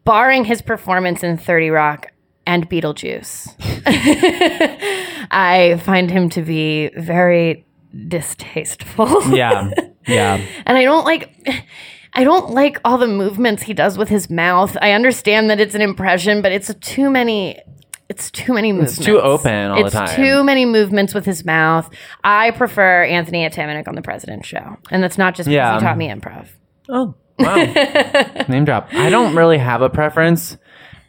barring his performance in 30 Rock and Beetlejuice. I find him to be very distasteful. Yeah. Yeah. and I don't like I don't like all the movements he does with his mouth. I understand that it's an impression, but it's too many it's too many movements. too open all the time. it's too many movements with his mouth. I prefer Anthony Atamanuik on the President Show, and that's not just because Yeah. he taught me improv. Oh, wow. Name drop. I don't really have a preference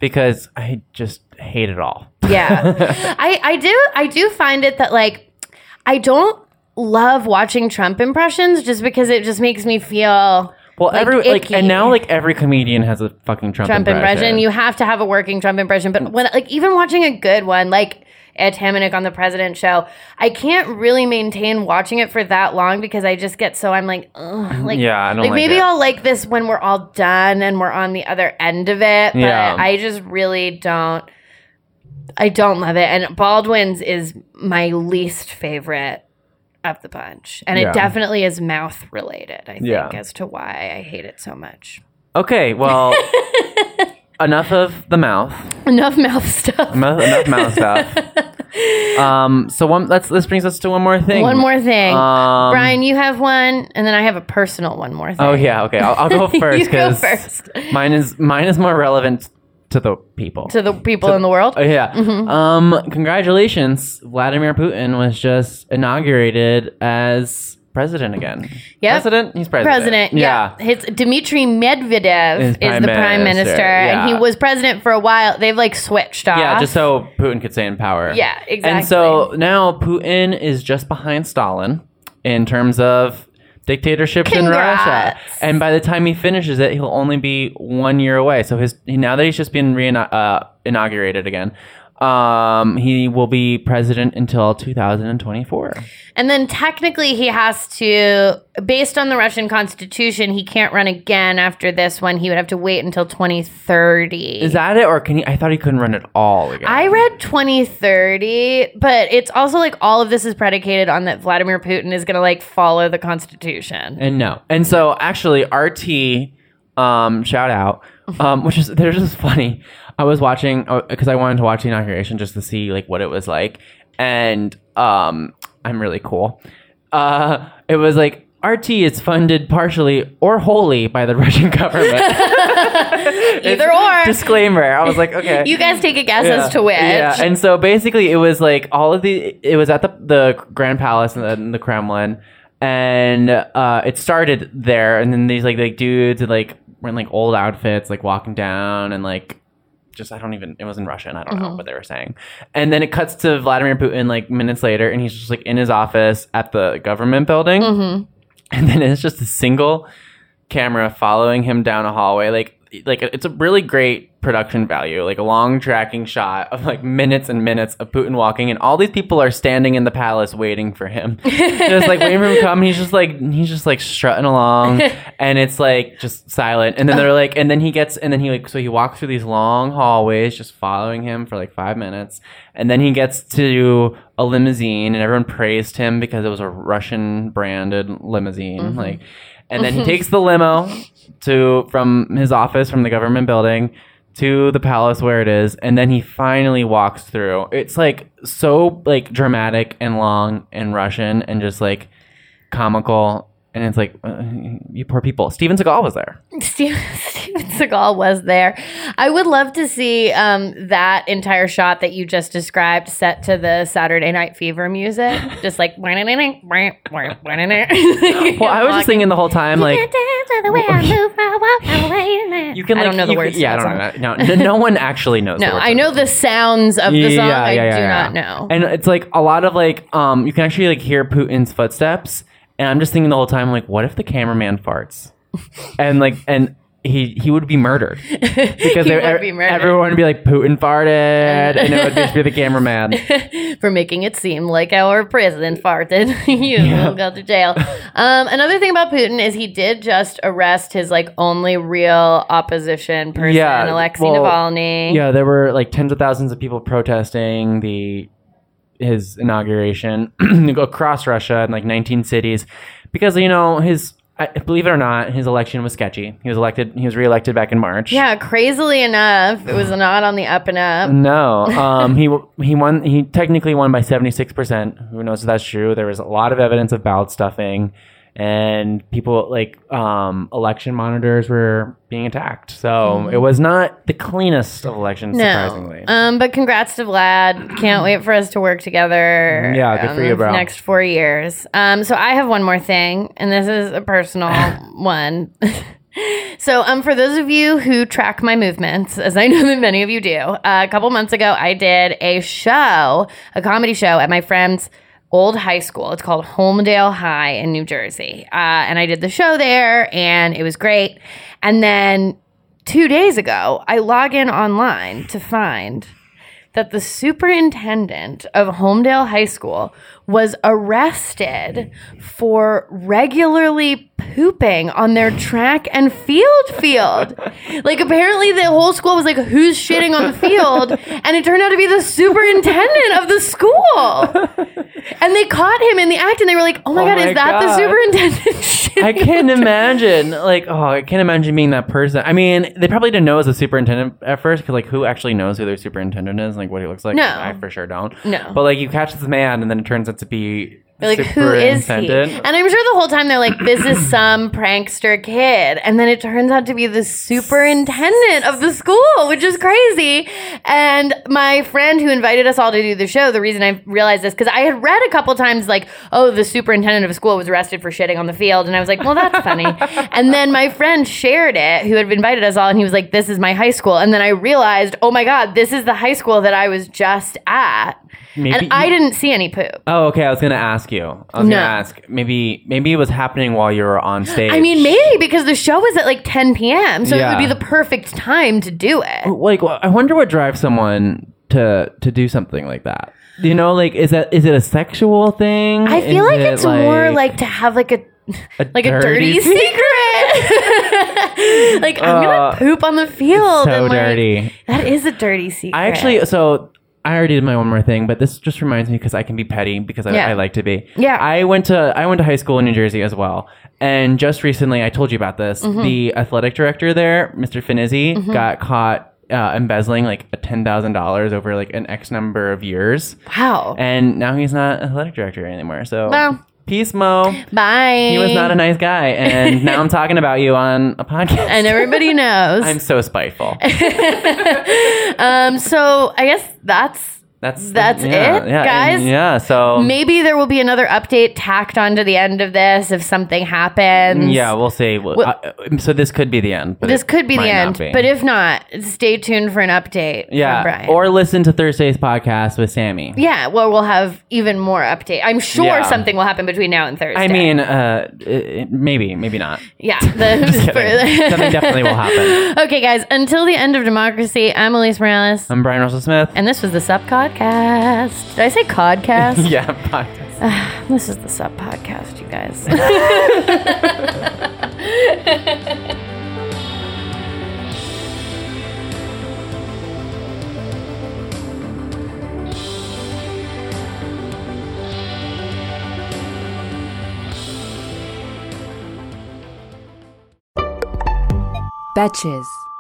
because I just hate it all. Yeah, I I do I do find it that like I don't love watching Trump impressions just because it just makes me feel Well, Like, every like icky. and now like every comedian has a fucking Trump, Trump impression. You have to have a working Trump impression. But when like even watching a good one, like Atamanuik on the President Show, I can't really maintain watching it for that long because I just get so I'm like, Ugh, mm, like Yeah, I don't like maybe it. I'll like this when we're all done and we're on the other end of it. But Yeah. I just really don't. I don't love it. And Baldwin's is my least favorite of the bunch, and Yeah. it definitely is mouth related. I think Yeah. as to why I hate it so much. Okay, well, enough of the mouth. Enough mouth stuff. Enough, enough mouth stuff. Um, so one let's this brings us to one more thing. One more thing. Um, Bryan, you have one, and then I have a personal one more thing. Oh yeah, okay. I'll, I'll go first You go because first. mine is mine is more relevant to the people. To the people in the world. Oh, yeah. Mm-hmm. Um, congratulations. Vladimir Putin was just inaugurated as president again. Yep. President? He's president. President, yeah. His Dmitry Medvedev Is the prime minister, minister, and he was president for a while. They've like switched off. Yeah, just so Putin could stay in power. Yeah, exactly. And so now Putin is just behind Stalin in terms of dictatorships in Russia. And by the time he finishes it, he'll only be one year away. So his now that he's just been re- uh, inaugurated again, um, he will be president until 2024. And then technically, he has to, based on the Russian constitution, he can't run again after this one. He would have to wait until 2030. Is that it, or can he? I thought he couldn't run at all again. I read 2030, but it's also like all of this is predicated on that Vladimir Putin is going to like follow the constitution. And no. And so actually RT um shout out um which is they're just funny. I was watching because I wanted to watch the inauguration just to see like what it was like and um I'm really cool. Uh it was like RT is funded partially or wholly by the Russian government. Either or. Disclaimer. I was like, okay. You guys take a guess Yeah. as to which. Yeah, and so basically, it was like all of the. It was at the the Grand Palace and the, in the Kremlin, and uh, it started there, and then these like like dudes and like were in like old outfits, like walking down, and like just I don't even. It was in Russian. I don't know mm-hmm. what they were saying, and then it cuts to Vladimir Putin like minutes later, and he's just like in his office at the government building, mm-hmm. and then it's just a single camera following him down a hallway like like it's a really great production value like a long tracking shot of like minutes and minutes of putin walking and all these people are standing in the palace waiting for him. Just like waiting for him to come he's just like he's just like strutting along and it's like just silent. And then they're like and then he gets and then he like so he walks through these long hallways just following him for like five minutes and then he gets to a limousine and everyone praised him because it was a russian branded limousine mm-hmm. like and then he takes the limo to from his office from the government building to the palace where it is and then he finally walks through. It's like so like dramatic and long and russian and just like comical and it's like uh, you poor people steven seagal was there Steven, Steven Seagal was there. I would love to see um, that entire shot that you just described set to the Saturday Night Fever music. Just like. well, i was just thinking the whole time like you can I don't know the words can- yeah i don't know no, no, no one actually knows No, I know the sounds of the song. I do not know. And it's like a lot of like um you can actually like hear Putin's footsteps and I'm just thinking the whole time like what if the cameraman farts? and like and he he would be murdered because they- would be murdered. everyone would be like Putin farted and it would just be the cameraman. for making it seem like our president farted. you will go to jail. Um, another thing about Putin is he did just arrest his like only real opposition person, Yeah, Alexei well, Navalny. Yeah, there were like tens of thousands of people protesting the his inauguration across Russia in like 19 cities because you know his I, believe it or not his election was sketchy. He was elected he was reelected back in March. Yeah, crazily enough, it was not on the up and up. No, um, he he won. He technically won by seventy six percent. Who knows if that's true? There was a lot of evidence of ballot stuffing, and people like um, election monitors were being attacked. So it was not the cleanest of elections, surprisingly. Um, but congrats to Vlad. Can't wait for us to work together. Yeah, good um, for you, bro. Next four years. Um, so I have one more thing, and this is a personal one. So, um, for those of you who track my movements, as I know that many of you do, uh, a couple months ago, I did a show, a comedy show at my friend's old high school. It's called Holmdel High in New Jersey. Uh, and I did the show there, and it was great. And then two days ago, I log in online to find that the superintendent of Holmdel High School was arrested for regularly pooping on their track and field field. Like apparently the whole school was like, who's shitting on the field? And it turned out to be the superintendent of the school. And they caught him in the act and they were like, oh my Oh god, my is that the superintendent? I can't imagine, like, oh, I can't imagine being that person. I mean, they probably didn't know as a superintendent at first, because like, who actually knows who their superintendent is, like, what he looks like? No. I for sure don't. No. but like, you catch this man, and then it turns out to be like, who is he? superintendent. And I'm sure the whole time they're like, this is some prankster kid. And then it turns out to be the superintendent of the school, which is crazy. And my friend who invited us all to do the show, the reason I realized this, because I had read a couple times like, oh, the superintendent of a school was arrested for shitting on the field. And I was like, well, that's funny. and then my friend shared it, who had invited us all, and he was like, this is my high school. And then I realized, oh my God, this is the high school that I was just at. Maybe and I didn't see any poop. Oh, okay. I was gonna ask you. I was No. gonna ask. Maybe, maybe it was happening while you were on stage. I mean, maybe because the show was at like 10 p.m., so it would be the perfect time to do it. like, well, I wonder what drives someone to to do something like that. You know, like, is that is it a sexual thing? I feel Is like it, it's more like to have like a like a dirty, dirty secret. like I'm Uh, gonna poop on the field. so and, like, dirty. That is a dirty secret. I actually, so I already did my one more thing, but this just reminds me because I can be petty because I, Yeah. I like to be. Yeah. I went to I went to high school in New Jersey as well, and just recently I told you about this. Mm-hmm. The athletic director there, Mr. Finizzi, got caught uh, embezzling like a ten thousand dollars over like an X number of years, wow. and now he's not athletic director anymore. So. Well. Peace, Mo. Bye. He was not a nice guy, and now I'm talking about you on a podcast. and everybody knows. I'm so spiteful. um. So I guess that's That's That's yeah, it, yeah, guys? yeah. So maybe there will be another update tacked onto the end of this if something happens. Yeah, we'll see. Well, uh, so this could be the end. This could be the end, be. but if not, stay tuned for an update. yeah, Bryan. or listen to Thursday's podcast with Sammy. yeah, well, we'll have even more update. I'm sure Yeah. something will happen between now and Thursday. I mean, uh, maybe, maybe not. yeah, the. Something definitely will happen. Okay, guys, until the end of democracy, I'm Alise Morales, I'm Bryan Russell Smith. and this was the Sup Podcast. Did I say podcast? yeah, podcast. This is the Sup Podcast, you guys. Betches.